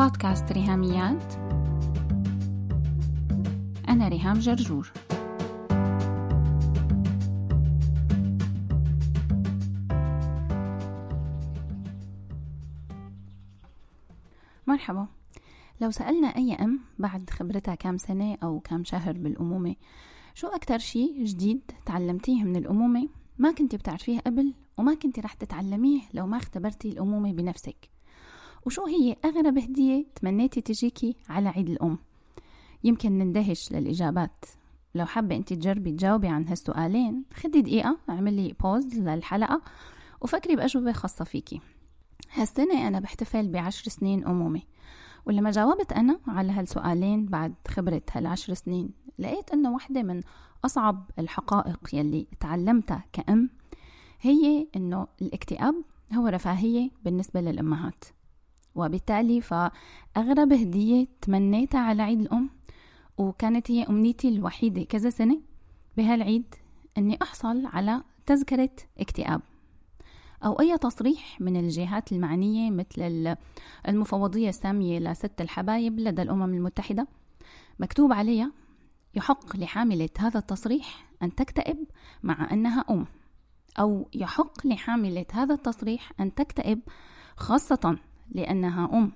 بودكاست ريهاميات. أنا ريهام جرجور. مرحبا. لو سألنا أي أم بعد خبرتها كام سنة أو كام شهر بالأمومة شو أكتر شي جديد تعلمتيه من الأمومة ما كنتي بتعرفيه قبل وما كنتي رح تتعلميه لو ما اختبرتي الأمومة بنفسك؟ وشو هي أغرب هدية تمنيتي تجيكي على عيد الأم؟ يمكن نندهش للإجابات. لو حابة أنت تجربي تجاوبي عن هالسؤالين خدي دقيقة اعملي بوز للحلقة وفكري بأجوبة خاصة فيكي. هالسنة أنا بحتفل بعشر سنين أمومة ولما جاوبت أنا على هالسؤالين بعد خبرة هالعشر سنين لقيت أنه واحدة من أصعب الحقائق يلي تعلمتها كأم هي أنه الاكتئاب هو رفاهية بالنسبة للأمهات. وبالتالي فأغرب هدية تمنيتها على عيد الأم وكانت هي أمنيتي الوحيدة كذا سنة بهالعيد أني أحصل على تذكرة اكتئاب أو أي تصريح من الجهات المعنية مثل المفوضية السامية لست الحبايب لدى الأمم المتحدة. مكتوب عليها يحق لحاملة هذا التصريح أن تكتئب مع أنها أم أو يحق لحاملة هذا التصريح أن تكتئب خاصة لأنها أم.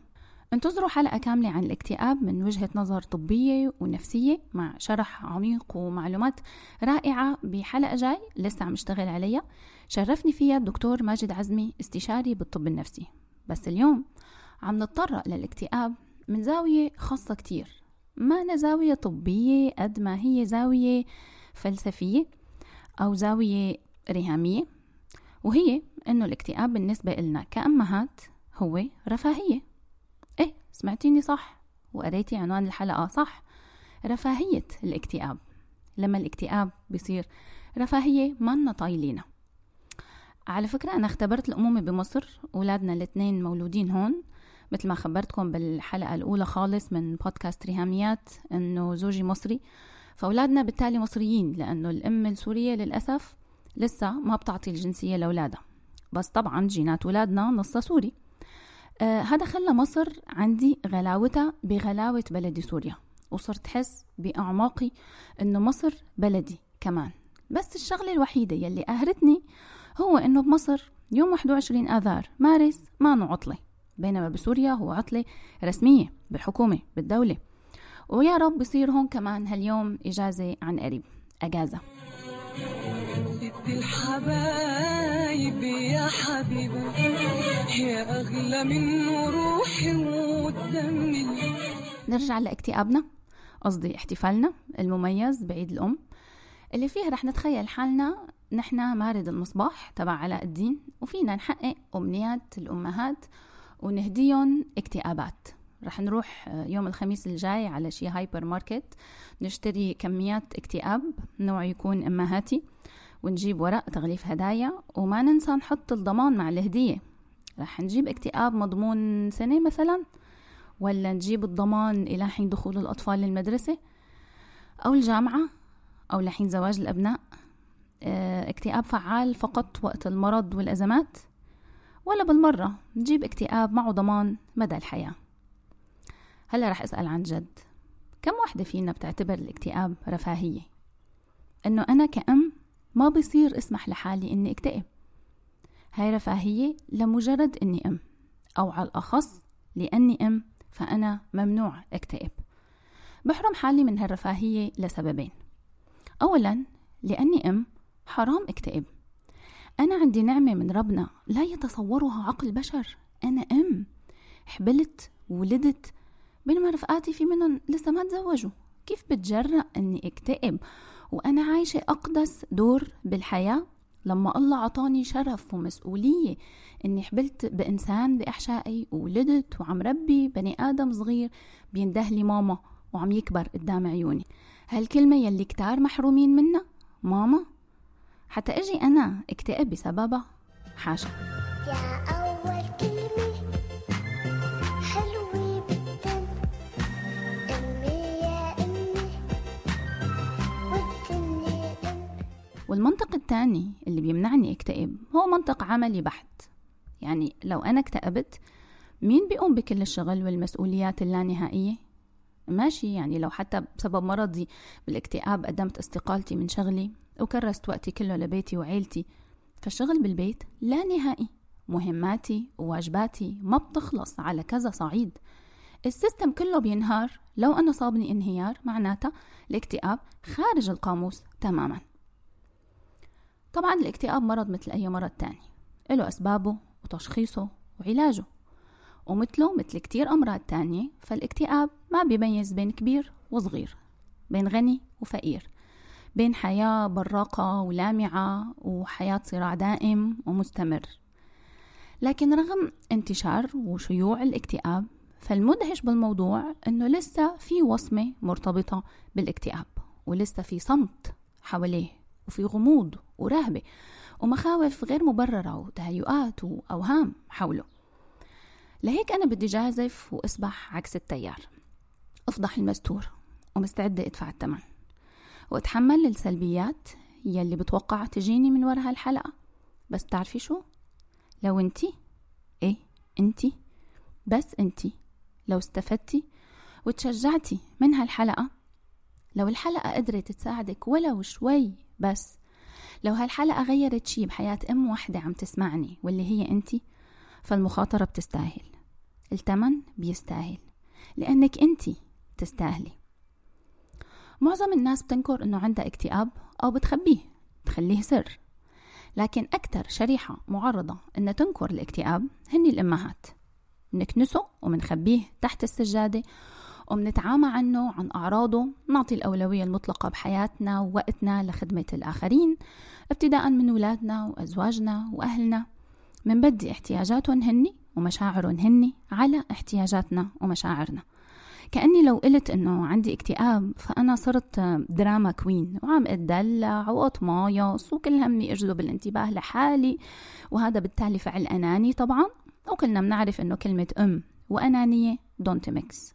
انتظروا حلقة كاملة عن الاكتئاب من وجهة نظر طبية ونفسية مع شرح عميق ومعلومات رائعة بحلقة جاي لسه عم اشتغل عليها. شرفني فيها الدكتور ماجد عزمي استشاري بالطب النفسي. بس اليوم عم نتطرق للاكتئاب من زاوية خاصة كتير. ما زاوية طبية قد ما هي زاوية فلسفية أو زاوية رهامية وهي إنه الاكتئاب بالنسبة لنا كأمهات هو رفاهية. إيه سمعتيني صح. وقريتي عنوان الحلقة. صح. رفاهية الاكتئاب. لما الاكتئاب بيصير رفاهية ما طايلينها على فكرة أنا اختبرت الأمومة بمصر. أولادنا الاثنين مولودين هون. مثل ما خبرتكم بالحلقة الأولى خالص من بودكاست ريهاميات إنه زوجي مصري. فأولادنا بالتالي مصريين لأنه الأم السورية للأسف لسه ما بتعطي الجنسية لأولادها. بس طبعا جينات أولادنا نصها سوري. آه هذا خلى مصر عندي غلاوتها بغلاوة بلدي سوريا وصرت حس بأعماقي إنه مصر بلدي كمان. بس الشغلة الوحيدة يلي قهرتني هو إنه بمصر يوم 21 آذار مارس ما عطلة بينما بسوريا هو عطلة رسمية بالحكومة بالدولة. ويا رب بصير هون كمان هاليوم إجازة عن قريب. أجازة. الحبايب يا حبيبة. يا أغلى من روحي ودمي نرجع لإكتئابنا قصدي احتفالنا المميز بعيد الأم اللي فيها رح نتخيل حالنا نحن مارد المصباح تبع علاء الدين وفينا نحقق أمنيات الأمهات ونهديهم اكتئابات. رح نروح يوم الخميس الجاي على شي هايبر ماركت نشتري كميات اكتئاب نوع يكون أمهاتي ونجيب ورق تغليف هدايا وما ننسى نحط الضمان مع الهدية. رح نجيب اكتئاب مضمون سنة مثلا ولا نجيب الضمان إلى حين دخول الأطفال للمدرسة؟ أو الجامعة أو لحين زواج الأبناء. آه اكتئاب فعال فقط وقت المرض والأزمات ولا بالمرة. نجيب اكتئاب معه ضمان مدى الحياة. هلا رح أسأل عن جد كم وحدة فينا بتعتبر الاكتئاب رفاهية؟ إنه أنا كأم ما بصير اسمح لحالي إني اكتئب. هاي رفاهية لمجرد إني أم أو على الأخص لأني أم فأنا ممنوع اكتئب. بحرم حالي من هالرفاهية لسببين. أولا لأني أم حرام اكتئب. أنا عندي نعمة من ربنا لا يتصورها عقل بشر. أنا أم. حبلت ولدت. بينما رفقاتي في منهم لسه ما تزوجوا. كيف بتجرأ أني اكتئب؟ وأنا عايشة أقدس دور بالحياة. لما الله عطاني شرف ومسؤولية إني حبلت بإنسان بأحشائي وولدت وعم ربي بني آدم صغير بينده لي ماما وعم يكبر قدام عيوني. هالكلمة يلي كتار محرومين منها ماما؟ حتى أجي أنا أكتئب بسببها. حاشا. والمنطق الثاني اللي بيمنعني اكتئب هو منطق عملي بحت. يعني لو أنا اكتئبت مين بيقوم بكل الشغل والمسؤوليات اللانهائية؟ ماشي يعني لو حتى بسبب مرضي بالاكتئاب قدمت استقالتي من شغلي وكرست وقتي كله لبيتي وعيلتي فالشغل بالبيت لا نهائي. مهماتي وواجباتي ما بتخلص على كذا صعيد. السيستم كله بينهار. لو أنا صابني انهيار معناتها الاكتئاب خارج القاموس تماما. طبعا الاكتئاب مرض مثل أي مرض تاني. له أسبابه وتشخيصه وعلاجه. ومثله مثل كتير أمراض تانية فالاكتئاب ما بيميز بين كبير وصغير بين غني وفقير بين حياة براقة ولامعة وحياة صراع دائم ومستمر. لكن رغم انتشار وشيوع الاكتئاب فالمدهش بالموضوع إنه لسه في وصمة مرتبطة بالاكتئاب ولسه في صمت حواليه. وفي غموض ورهبة ومخاوف غير مبررة وتهيؤات وأوهام حوله. لهيك أنا بدي جازف وأسبح عكس التيار. أفضح المستور ومستعدة أدفع الثمن. وأتحمل السلبيات يلي بتوقع تجيني من ورا هالحلقة. بس بتعرفي شو؟ لو انتي إيه انتي بس انتي لو استفدتي وتشجعتي من هالحلقة لو الحلقة قدرت تساعدك ولو شوي بس. لو هالحلقة غيرت شي بحياة أم وحدة عم تسمعني واللي هي أنتي فالمخاطرة بتستاهل. التمن بيستاهل. لأنك أنتي تستاهلي. معظم الناس بتنكر أنه عندها اكتئاب أو بتخبيه تخليه سر. لكن أكثر شريحة معرضة أنها تنكر الاكتئاب هن الأمهات. منكنسه ومنخبيه تحت السجادة ومنتعامى عنه عن أعراضه نعطي الأولوية المطلقة بحياتنا ووقتنا لخدمة الآخرين ابتداء من ولادنا وأزواجنا وأهلنا. منبدي احتياجاتهم هني ومشاعرهم هني على احتياجاتنا ومشاعرنا. كأني لو قلت إنه عندي اكتئاب فأنا صرت drama queen وعم أتدلع وأتمايص وكل همي أجذب الانتباه لحالي وهذا بالتالي فعل أناني طبعا. وكلنا بنعرف إنه كلمة أم وأنانية don't mix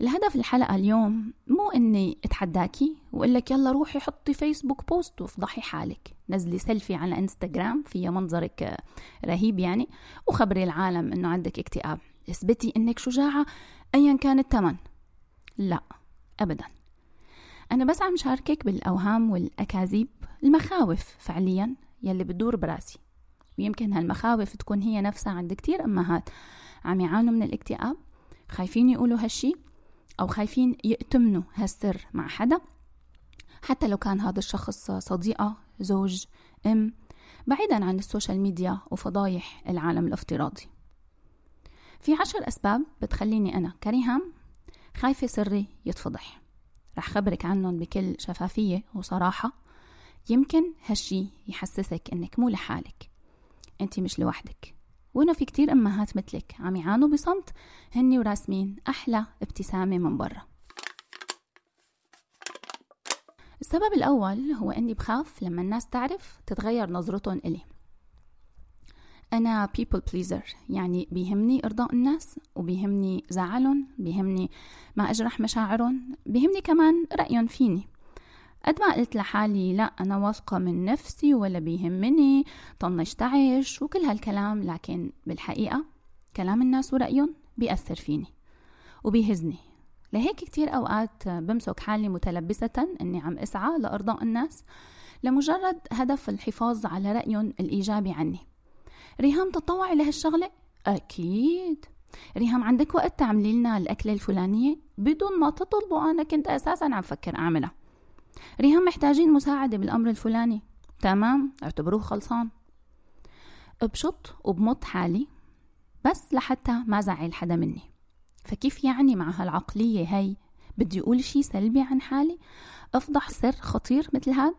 الهدف الحلقة اليوم مو إني أتحداكي وأقول لك يلا روحي حطي Facebook post وافضحي حالك. نزلي سيلفي على إنستغرام فيها منظرك رهيب يعني وخبري العالم إنه عندك اكتئاب. اثبتي إنك شجاعة أيا كان الثمن لا أبدا. أنا بس عم شاركك بالأوهام والأكاذيب المخاوف فعليا يلي بتدور براسي. ويمكن هالمخاوف تكون هي نفسها عند كتير أمهات عم يعانوا من الاكتئاب. خايفين يقولوا هالشي. أو خايفين يأتمنوا هالسر مع حدا. حتى لو كان هذا الشخص صديقة زوج أم بعيدا عن السوشيال ميديا وفضايح العالم الافتراضي. في عشر أسباب بتخليني أنا كريهام خايفة سري يتفضح. رح خبرك عنهم بكل شفافية وصراحة. يمكن هالشي يحسسك إنك مو لحالك. انت مش لوحدك. وإنه في كتير أمهات مثلك عم يعانوا بصمت. هني وراسمين أحلى ابتسامة من برا. السبب الأول هو إني بخاف لما الناس تعرف تتغير نظرتهم إلي. أنا people pleaser يعني بيهمني إرضاء الناس وبيهمني زعلهم بيهمني ما أجرح مشاعرهم بيهمني كمان رأيهم فيني. قد ما قلت لحالي لا أنا واثقة من نفسي ولا بيهمني. طنشت عيش وكل هالكلام لكن بالحقيقة كلام الناس ورأيهم بيأثر فيني وبيهزني. لهيك كتير أوقات بمسك حالي متلبسة أني عم أسعى لأرضاء الناس لمجرد هدف الحفاظ على رأيهم الإيجابي عني. ريهام تطوعي لهالشغلة؟ أكيد. ريهام عندك وقت تعملي لنا الأكلة الفلانية؟ بدون ما تطلبوا أنا كنت أساسا عم فكر أعملها. ريهام محتاجين مساعدة بالأمر الفلاني. تمام اعتبروه خلصان. بشط وبمط حالي بس لحتى ما زعل حدا مني. فكيف يعني مع هالعقلية هاي بدي أقول شي سلبي عن حالي؟ أفضح سر خطير مثل هاد؟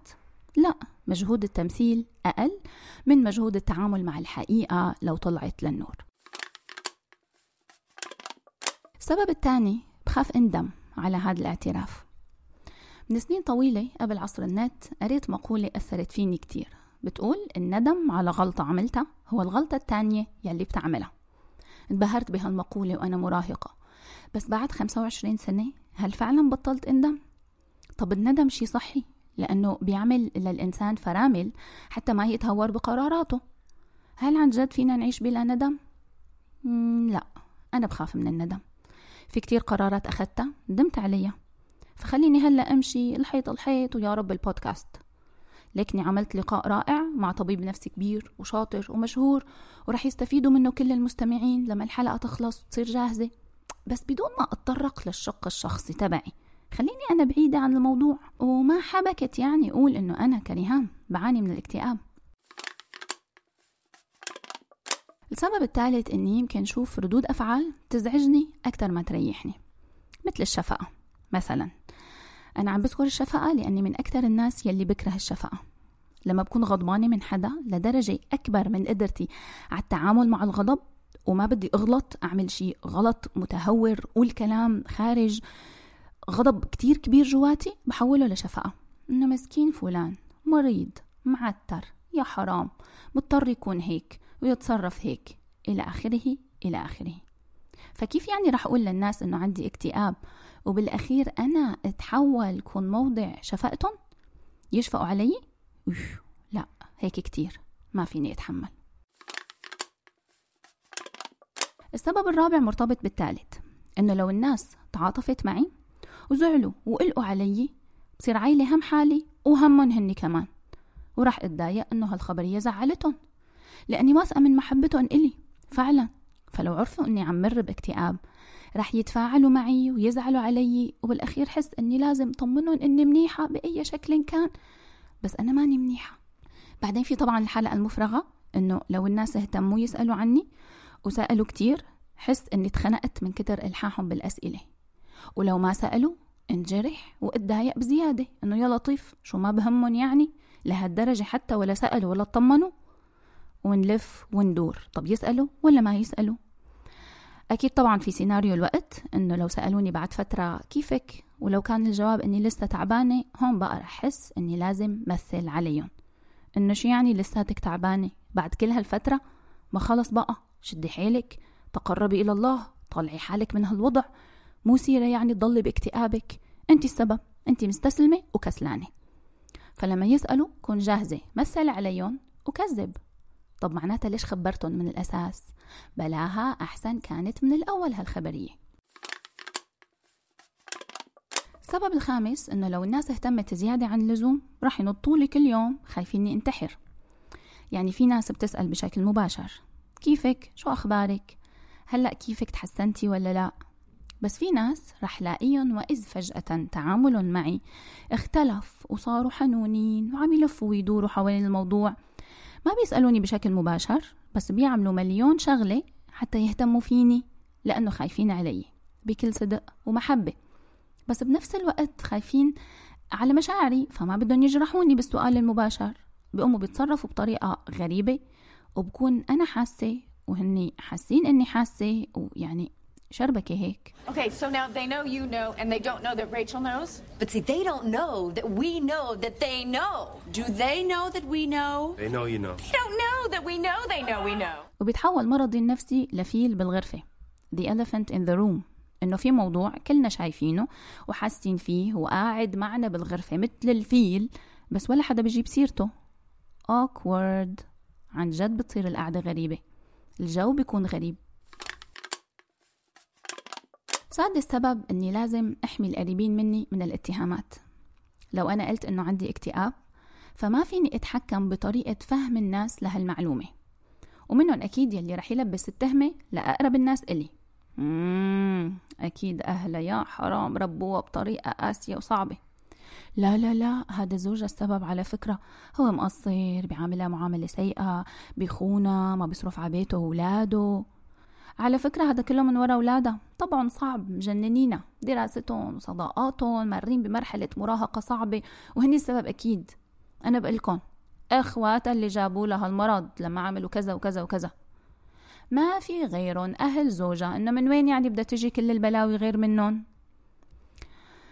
لا مجهود التمثيل أقل من مجهود التعامل مع الحقيقة لو طلعت للنور. السبب الثاني بخاف أندم على هذا الاعتراف. من سنين طويلة قبل عصر النت قريت مقولة أثرت فيني كتير. بتقول الندم على غلطة عملتها هو الغلطة التانية يلي بتعملها. انبهرت بهالمقولة وأنا مراهقة. بس بعد 25 سنة هل فعلا بطلت اندم؟ طب الندم شي صحي؟ لأنه بيعمل للإنسان فرامل حتى ما يتهور بقراراته. هل عن جد فينا نعيش بلا ندم؟ لا أنا بخاف من الندم. في كتير قرارات أخذتها ندمت عليها. فخليني هلأ أمشي الحيط الحيط ويا رب البودكاست. لكني عملت لقاء رائع مع طبيب نفسي كبير وشاطر ومشهور ورح يستفيدوا منه كل المستمعين لما الحلقة تخلص وتصير جاهزة. بس بدون ما أتطرق للشق الشخصي تبعي خليني أنا بعيدة عن الموضوع وما حبكت يعني أقول إنه أنا كريهام بعاني من الاكتئاب. السبب الثالث إني يمكن شوف ردود أفعال تزعجني أكثر ما تريحني مثل الشفقة. مثلا. أنا عم بذكر الشفقة لأني من أكثر الناس يلي بكره الشفقة. لما بكون غضبانة من حدا لدرجة أكبر من قدرتي على التعامل مع الغضب وما بدي أغلط أعمل شيء غلط متهور قول كلام خارج غضب كتير كبير جواتي بحوله لشفقة. إنه مسكين فلان مريض معتر يا حرام مضطر يكون هيك ويتصرف هيك. إلى آخره إلى آخره. فكيف يعني رح أقول للناس إنه عندي اكتئاب وبالأخير أنا اتحول كون موضع شفقتهم يشفقوا علي؟ لا هيك كتير ما فيني أتحمل. السبب الرابع مرتبط بالثالث إنه لو الناس تعاطفت معي وزعلوا وقلقوا علي بصير عايلة هم حالي وهمهم هني كمان. وراح أتضايق إنه هالخبرية زعلتهم لأني واثقة من محبتهم إلي فعلا. فلو عرفوا إني عم مر باكتئاب رح يتفاعلوا معي ويزعلوا علي وبالأخير حس إني لازم طمنهم إني منيحة بأي شكل كان بس أنا ماني منيحة. بعدين في طبعا الحلقة المفرغة إنه لو الناس اهتموا يسألوا عني وسألوا كتير حس إني اتخنقت من كتر إلحاحهم بالأسئلة. ولو ما سألوا انجرح واتضايق بزيادة إنه يا لطيف شو ما بهمهم يعني لهالدرجة حتى ولا سألوا ولا طمنوا. ونلف وندور. طب يسألوا ولا ما يسألوا؟ أكيد طبعا في سيناريو الوقت إنه لو سألوني بعد فترة كيفك ولو كان الجواب إني لسه تعبانة هون بقى رح أحس إني لازم مثل عليهم. إنه شو يعني لساتك تعبانة بعد كل هالفترة؟ ما خلص بقى شدي حيلك تقربي إلى الله طلعي حالك من هالوضع. مو سيرة يعني تضلي باكتئابك. انت السبب انت مستسلمة وكسلانة. فلما يسألوا كن جاهزة مثل عليهم وكذب. طب معناتها ليش خبرتهم من الأساس بلاها أحسن كانت من الأول هالخبرية السبب الخامس إنه لو الناس اهتمت زيادة عن اللزوم راح ينطوا لي كل يوم خايفيني انتحر يعني في ناس بتسأل بشكل مباشر كيفك؟ شو أخبارك؟ هلأ كيفك تحسنتي ولا لا؟ بس في ناس رح لاقيهم وإذ فجأة تعاملهم معي اختلف وصاروا حنونين وعم يلفوا ويدوروا حوالين الموضوع ما بيسألوني بشكل مباشر بس بيعملوا مليون شغلة حتى يهتموا فيني لأنه خايفين علي بكل صدق ومحبة. بس بنفس الوقت خايفين على مشاعري فما بدهم يجرحوني بالسؤال المباشر. بيقوموا بيتصرفوا بطريقة غريبة وبكون أنا حاسة وهني حاسين إني حاسة ويعني شربكة هيك Okay, so now they know you know and they don't know that Rachel knows? But see, they don't know that we know that they know. Do they know that we know? They know you know. They don't know that we know they know we know. وبيتحول مرضي النفسي لفيل بالغرفة The elephant in the room إنه في موضوع كلنا شايفينه وحاسين فيه وقاعد معنا بالغرفة مثل الفيل بس ولا حدا بيجيب سيرته awkward عن جد بتصير القعدة غريبة الجو بيكون غريب سادس سبب إني لازم أحمي القريبين مني من الاتهامات. لو أنا قلت إنه عندي اكتئاب فما فيني أتحكم بطريقة فهم الناس لهالمعلومة. ومنهم أكيد يلي رح يلبس التهمة لأقرب الناس إلي. مم أكيد اهلها يا حرام ربوها بطريقة قاسية وصعبة. لا لا لا هذا زوجها السبب على فكرة. هو مقصر بيعاملها معاملة سيئة بيخونها ما بيصرف على بيته وولاده على فكرة هذا كله من ورا أولادها طبعا صعب. مجننينا دراستهم وصداقاتهم مارين بمرحلة مراهقة صعبة. وهني السبب أكيد. أنا بقلكن إخواتها اللي جابوا لها المرض لما عملوا كذا وكذا وكذا. ما في غيرهم. أهل زوجها. إنه من وين يعني بدها تجي كل البلاوي غير منهم؟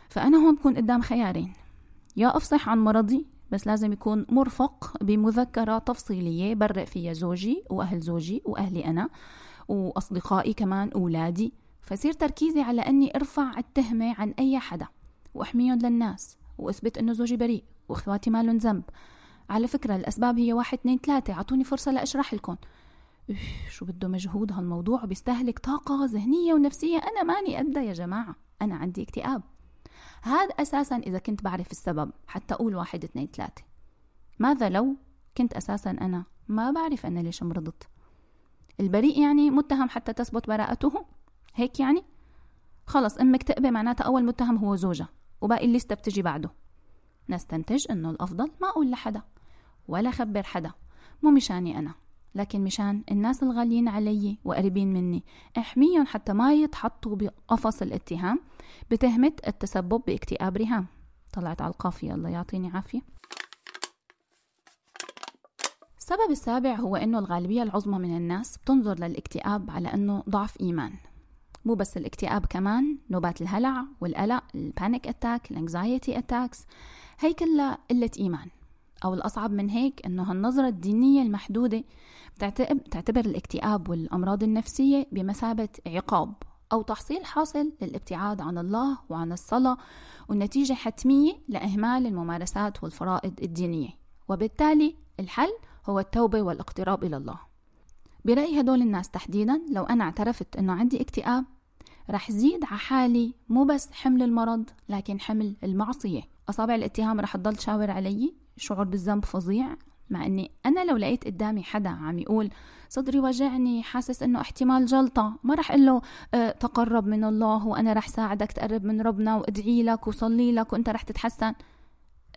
فأنا هون بكون قدام خيارين. يا أفصح عن مرضي بس لازم يكون مرفق بمذكرة تفصيلية برق فيها زوجي وأهل زوجي وأهلي أنا. وأصدقائي كمان أولادي فصير تركيزي على أني أرفع التهمة عن أي حدا وأحميهم للناس وأثبت أنه زوجي بريء وإخواتي مالهم ذنب. على فكرة الأسباب هي واحد اثنين ثلاثة أعطوني فرصة لأشرح لكم. شو بده مجهود هالموضوع بيستهلك طاقة ذهنية ونفسية أنا ماني قدها يا جماعة. أنا عندي اكتئاب. هذا أساسا إذا كنت بعرف السبب حتى أقول واحد اثنين ثلاثة. ماذا لو كنت أساسا أنا ما بعرف أنا ليش مرضت؟ البريء يعني متهم حتى تثبت براءته. هيك يعني؟ خلص أم مكتئبة معناتها أول متهم هو زوجها وباقي الليستة بتجي بعده. نستنتج أنه الأفضل ما أقول لحدا ولا خبر حدا مو مشاني أنا لكن مشان الناس الغاليين علي وقريبين مني. إحميهم حتى ما يتحطوا بقفص الاتهام بتهمة التسبب باكتئاب ريهام طلعت على القافية الله يعطيني عافية. السبب السابع هو أنه الغالبية العظمى من الناس بتنظر للاكتئاب على أنه ضعف إيمان. مو بس الاكتئاب كمان نوبات الهلع والقلق ال panic attack ال anxiety attacks هي كلها قلة إيمان. أو الأصعب من هيك أنه هالنظرة الدينية المحدودة بتعتبر الاكتئاب والأمراض النفسية بمثابة عقاب أو تحصيل حاصل للابتعاد عن الله وعن الصلاة والنتيجة حتمية لإهمال الممارسات والفرائض الدينية. وبالتالي الحل هو التوبة والاقتراب إلى الله. برأي هدول الناس تحديدا لو أنا اعترفت أنه عندي اكتئاب رح زيد على حالي مو بس حمل المرض لكن حمل المعصية. أصابع الاتهام رح تضل تشاور علي شعور بالذنب فظيع. مع إني أنا لو لقيت قدامي حدا عم يقول صدري وجعني حاسس إنه احتمال جلطة ما رح أقول له آه تقرب من الله وأنا رح ساعدك تقرب من ربنا وادعي لك وصلي لك وأنت رح تتحسن.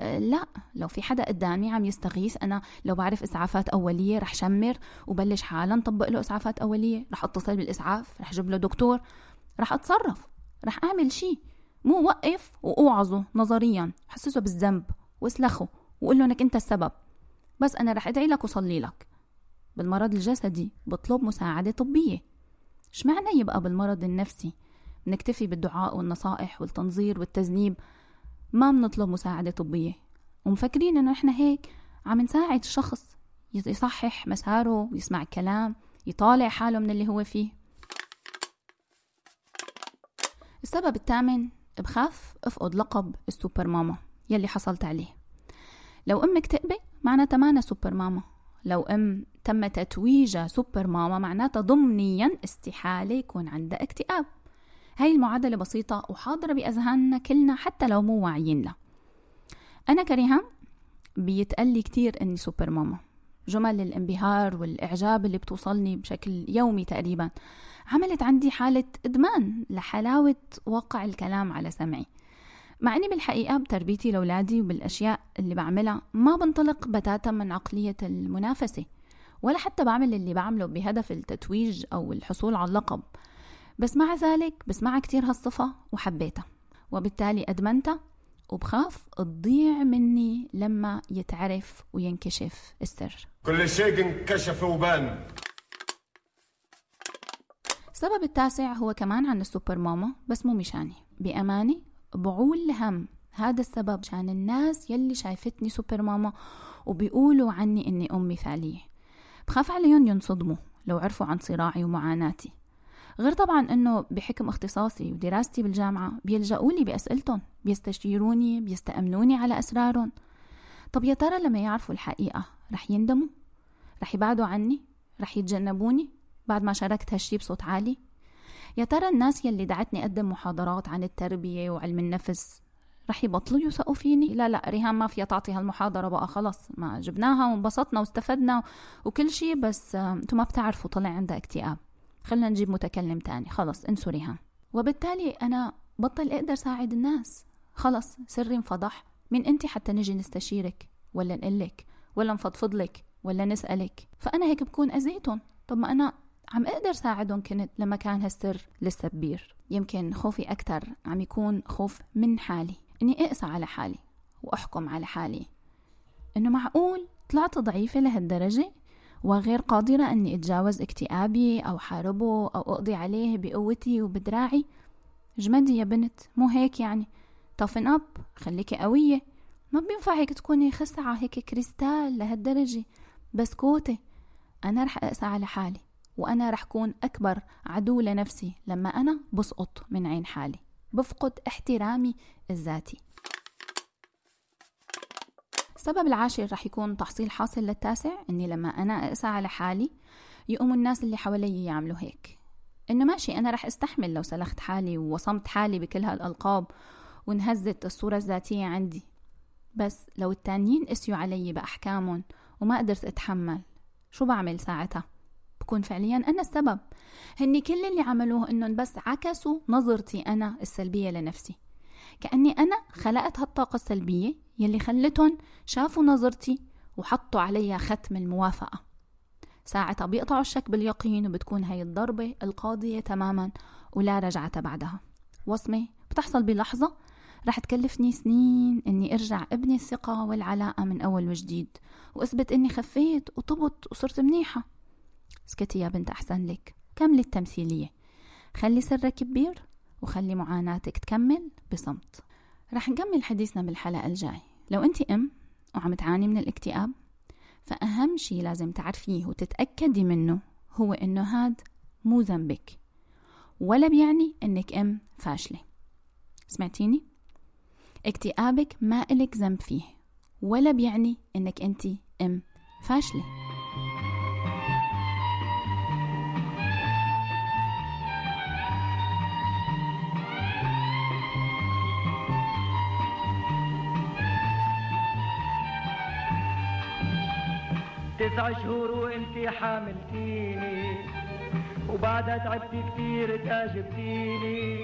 لا لو في حدا قدامي عم يستغيث أنا لو بعرف إسعافات أولية رح شمر وبلش حالا طبق له إسعافات أولية رح أتصل بالإسعاف رح أجيب له دكتور رح أتصرف رح أعمل شيء مو وقف وأوعظه نظريا حسسه بالذنب واسلخه وقول له إنك أنت السبب. بس أنا رح أدعي لك وصلي لك. بالمرض الجسدي بطلب مساعدة طبية. إيش معنى يبقى بالمرض النفسي؟ نكتفي بالدعاء والنصائح والتنظير والتذنيب. ما بنطلب مساعدة طبية. ومفكرين إنه إحنا هيك عم نساعد الشخص يصحح مساره يسمع الكلام يطالع حاله من اللي هو فيه. السبب الثامن بخاف افقد لقب السوبر ماما يلي حصلت عليه. لو أم مكتئبة معناتها مانا سوبر ماما. لو أم تم تتويجها سوبر ماما معناتها ضمنيا استحالة يكون عندها اكتئاب. هاي المعادلة بسيطة وحاضرة بأذهاننا كلنا حتى لو مو واعيين لها أنا كريهام بيتقلي كتير إني سوبر ماما. جمل الانبهار والإعجاب اللي بتوصلني بشكل يومي تقريبا. عملت عندي حالة إدمان لحلاوة واقع الكلام على سمعي. مع إني بالحقيقة بتربيتي لأولادي وبالأشياء اللي بعملها ما بنطلق بتاتا من عقلية المنافسة ولا حتى بعمل اللي بعمله بهدف التتويج أو الحصول على اللقب. بس مع ذلك بسمعها كتير هالصفة وحبيتها. وبالتالي أدمنتها وبخاف تضيع مني لما يتعرف وينكشف السر. كل شيء انكشف وبان. السبب التاسع هو كمان عن السوبر ماما بس مو مشاني. بأمانة بعول هم هذا السبب عشان الناس يلي شايفتني سوبر ماما وبيقولوا عني إني ام مثاليه بخاف عليهم ينصدموا لو عرفوا عن صراعي ومعاناتي. غير طبعا إنه بحكم اختصاصي ودراستي بالجامعة بيلجأوا لي بأسئلتهم بيستشيروني بيستأمنوني على أسرارهم. طب يا ترى لما يعرفوا الحقيقة رح يندموا؟ رح يبعدوا عني؟ رح يتجنبوني بعد ما شاركت هالشي بصوت عالي؟ يا ترى الناس يلي دعتني أقدم محاضرات عن التربية وعلم النفس رح يبطلوا يوثقوا فيني؟ لا لا ريهام ما فيها تعطي هالمحاضرة بقى خلص ما جبناها وانبسطنا واستفدنا وكل شيء بس أنتم ما بتعرفوا طلع عندها اكتئاب. خلنا نجيب متكلم تاني. خلص انسوا ريهام وبالتالي أنا بطل أقدر ساعد الناس. خلص سري انفضح. مين أنت حتى نجي نستشيرك ولا نقلك ولا نفضفض لك ولا نسألك؟ فأنا هيك بكون أذيتهم. طب ما أنا عم أقدر ساعدهم كنت لما كان هالسر لسه كبير. يمكن خوفي أكتر عم يكون خوف من حالي. إني أقسى على حالي وأحكم على حالي. إنه معقول طلعت ضعيفة لهالدرجة؟ وغير قادرة أني أتجاوز اكتئابي أو حاربه أو أقضي عليه بقوتي وبدراعي. جمدي يا بنت مو هيك يعني؟ طفن أب خليكي قوية. ما بينفع هيك تكوني خسعة هيك كريستال لهالدرجة. بسكوتة. أنا رح أقسى على حالي وأنا رح كون أكبر عدو لنفسي لما أنا بسقط من عين حالي. بفقد احترامي الذاتي. السبب العاشر رح يكون تحصيل حاصل للتاسع إني لما أنا أقسى على حالي يقوموا الناس اللي حوالي يعملوا هيك. إنه ماشي أنا رح أستحمل لو سلخت حالي ووصمت حالي بكل هالألقاب وانهزت الصورة الذاتية عندي. بس لو التانيين قسيوا علي بأحكامهم وما قدرت أتحمل شو بعمل ساعتها؟ بكون فعليا أنا السبب. هني كل اللي عملوه إنهم بس عكسوا نظرتي أنا السلبية لنفسي. كأني أنا خلقت هالطاقة السلبية يلي خلتهم شافوا نظرتي وحطوا عليها ختم الموافقة. ساعتها بيقطعوا الشك باليقين وبتكون هاي الضربة القاضية تماما ولا رجعة بعدها. وصمة بتحصل بلحظة رح تكلفني سنين إني أرجع ابني الثقة والعلاقة من أول وجديد. وأثبت إني خفيت وطبت وصرت منيحة. اسكتي يا بنت أحسن لك كملي التمثيلية خلي سرك كبير وخلي معاناتك تكمل بصمت. رح نكمل حديثنا بالحلقة الجاي. لو أنت أم وعم تعاني من الاكتئاب فأهم شي لازم تعرفيه وتتأكدي منه هو إنه هاد مو ذنبك. ولا بيعني إنك أم فاشلة. سمعتيني؟ اكتئابك ما إلك ذنب فيه ولا بيعني إنك أنت أم فاشلة. تسع شهور وانتي حاملتيني وبعدها تعبت كتير تأجبتيني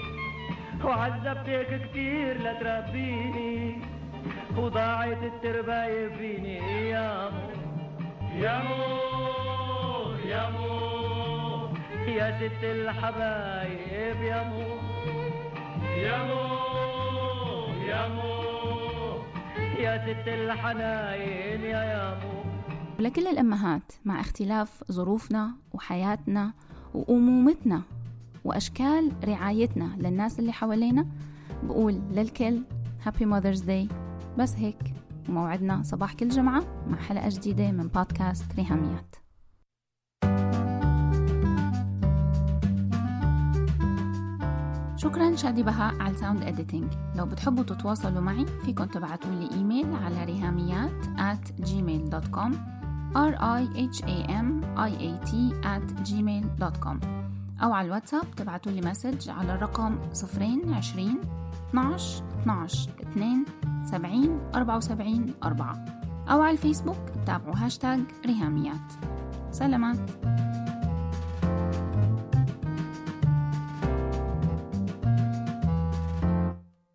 وعذبتك كتير لتربيني وضاعت الترباية فيني يا مو. يا مو يا مو. يا ست الحبايب يا مو. يا مو يا مو. يا ست الحناين يا يا مو. ولكل الأمهات مع اختلاف ظروفنا وحياتنا وأمومتنا وأشكال رعايتنا للناس اللي حوالينا بقول للكل هابي ماذرز داي بس هيك وموعدنا صباح كل جمعة مع حلقة جديدة من بودكاست ريهاميات. شكرا شادي بهاء على ال sound editing لو بتحبوا تتواصلوا معي فيكم تبعتوا لي إيميل على ريهاميات at gmail.com r i h a m i a t at gmail.com أو على الواتساب تبعتوا لي message على الرقم 0 20 12 12 2 70 74 4 أو على الفيسبوك تابعوا هاشتاج ريهاميات. سلامات.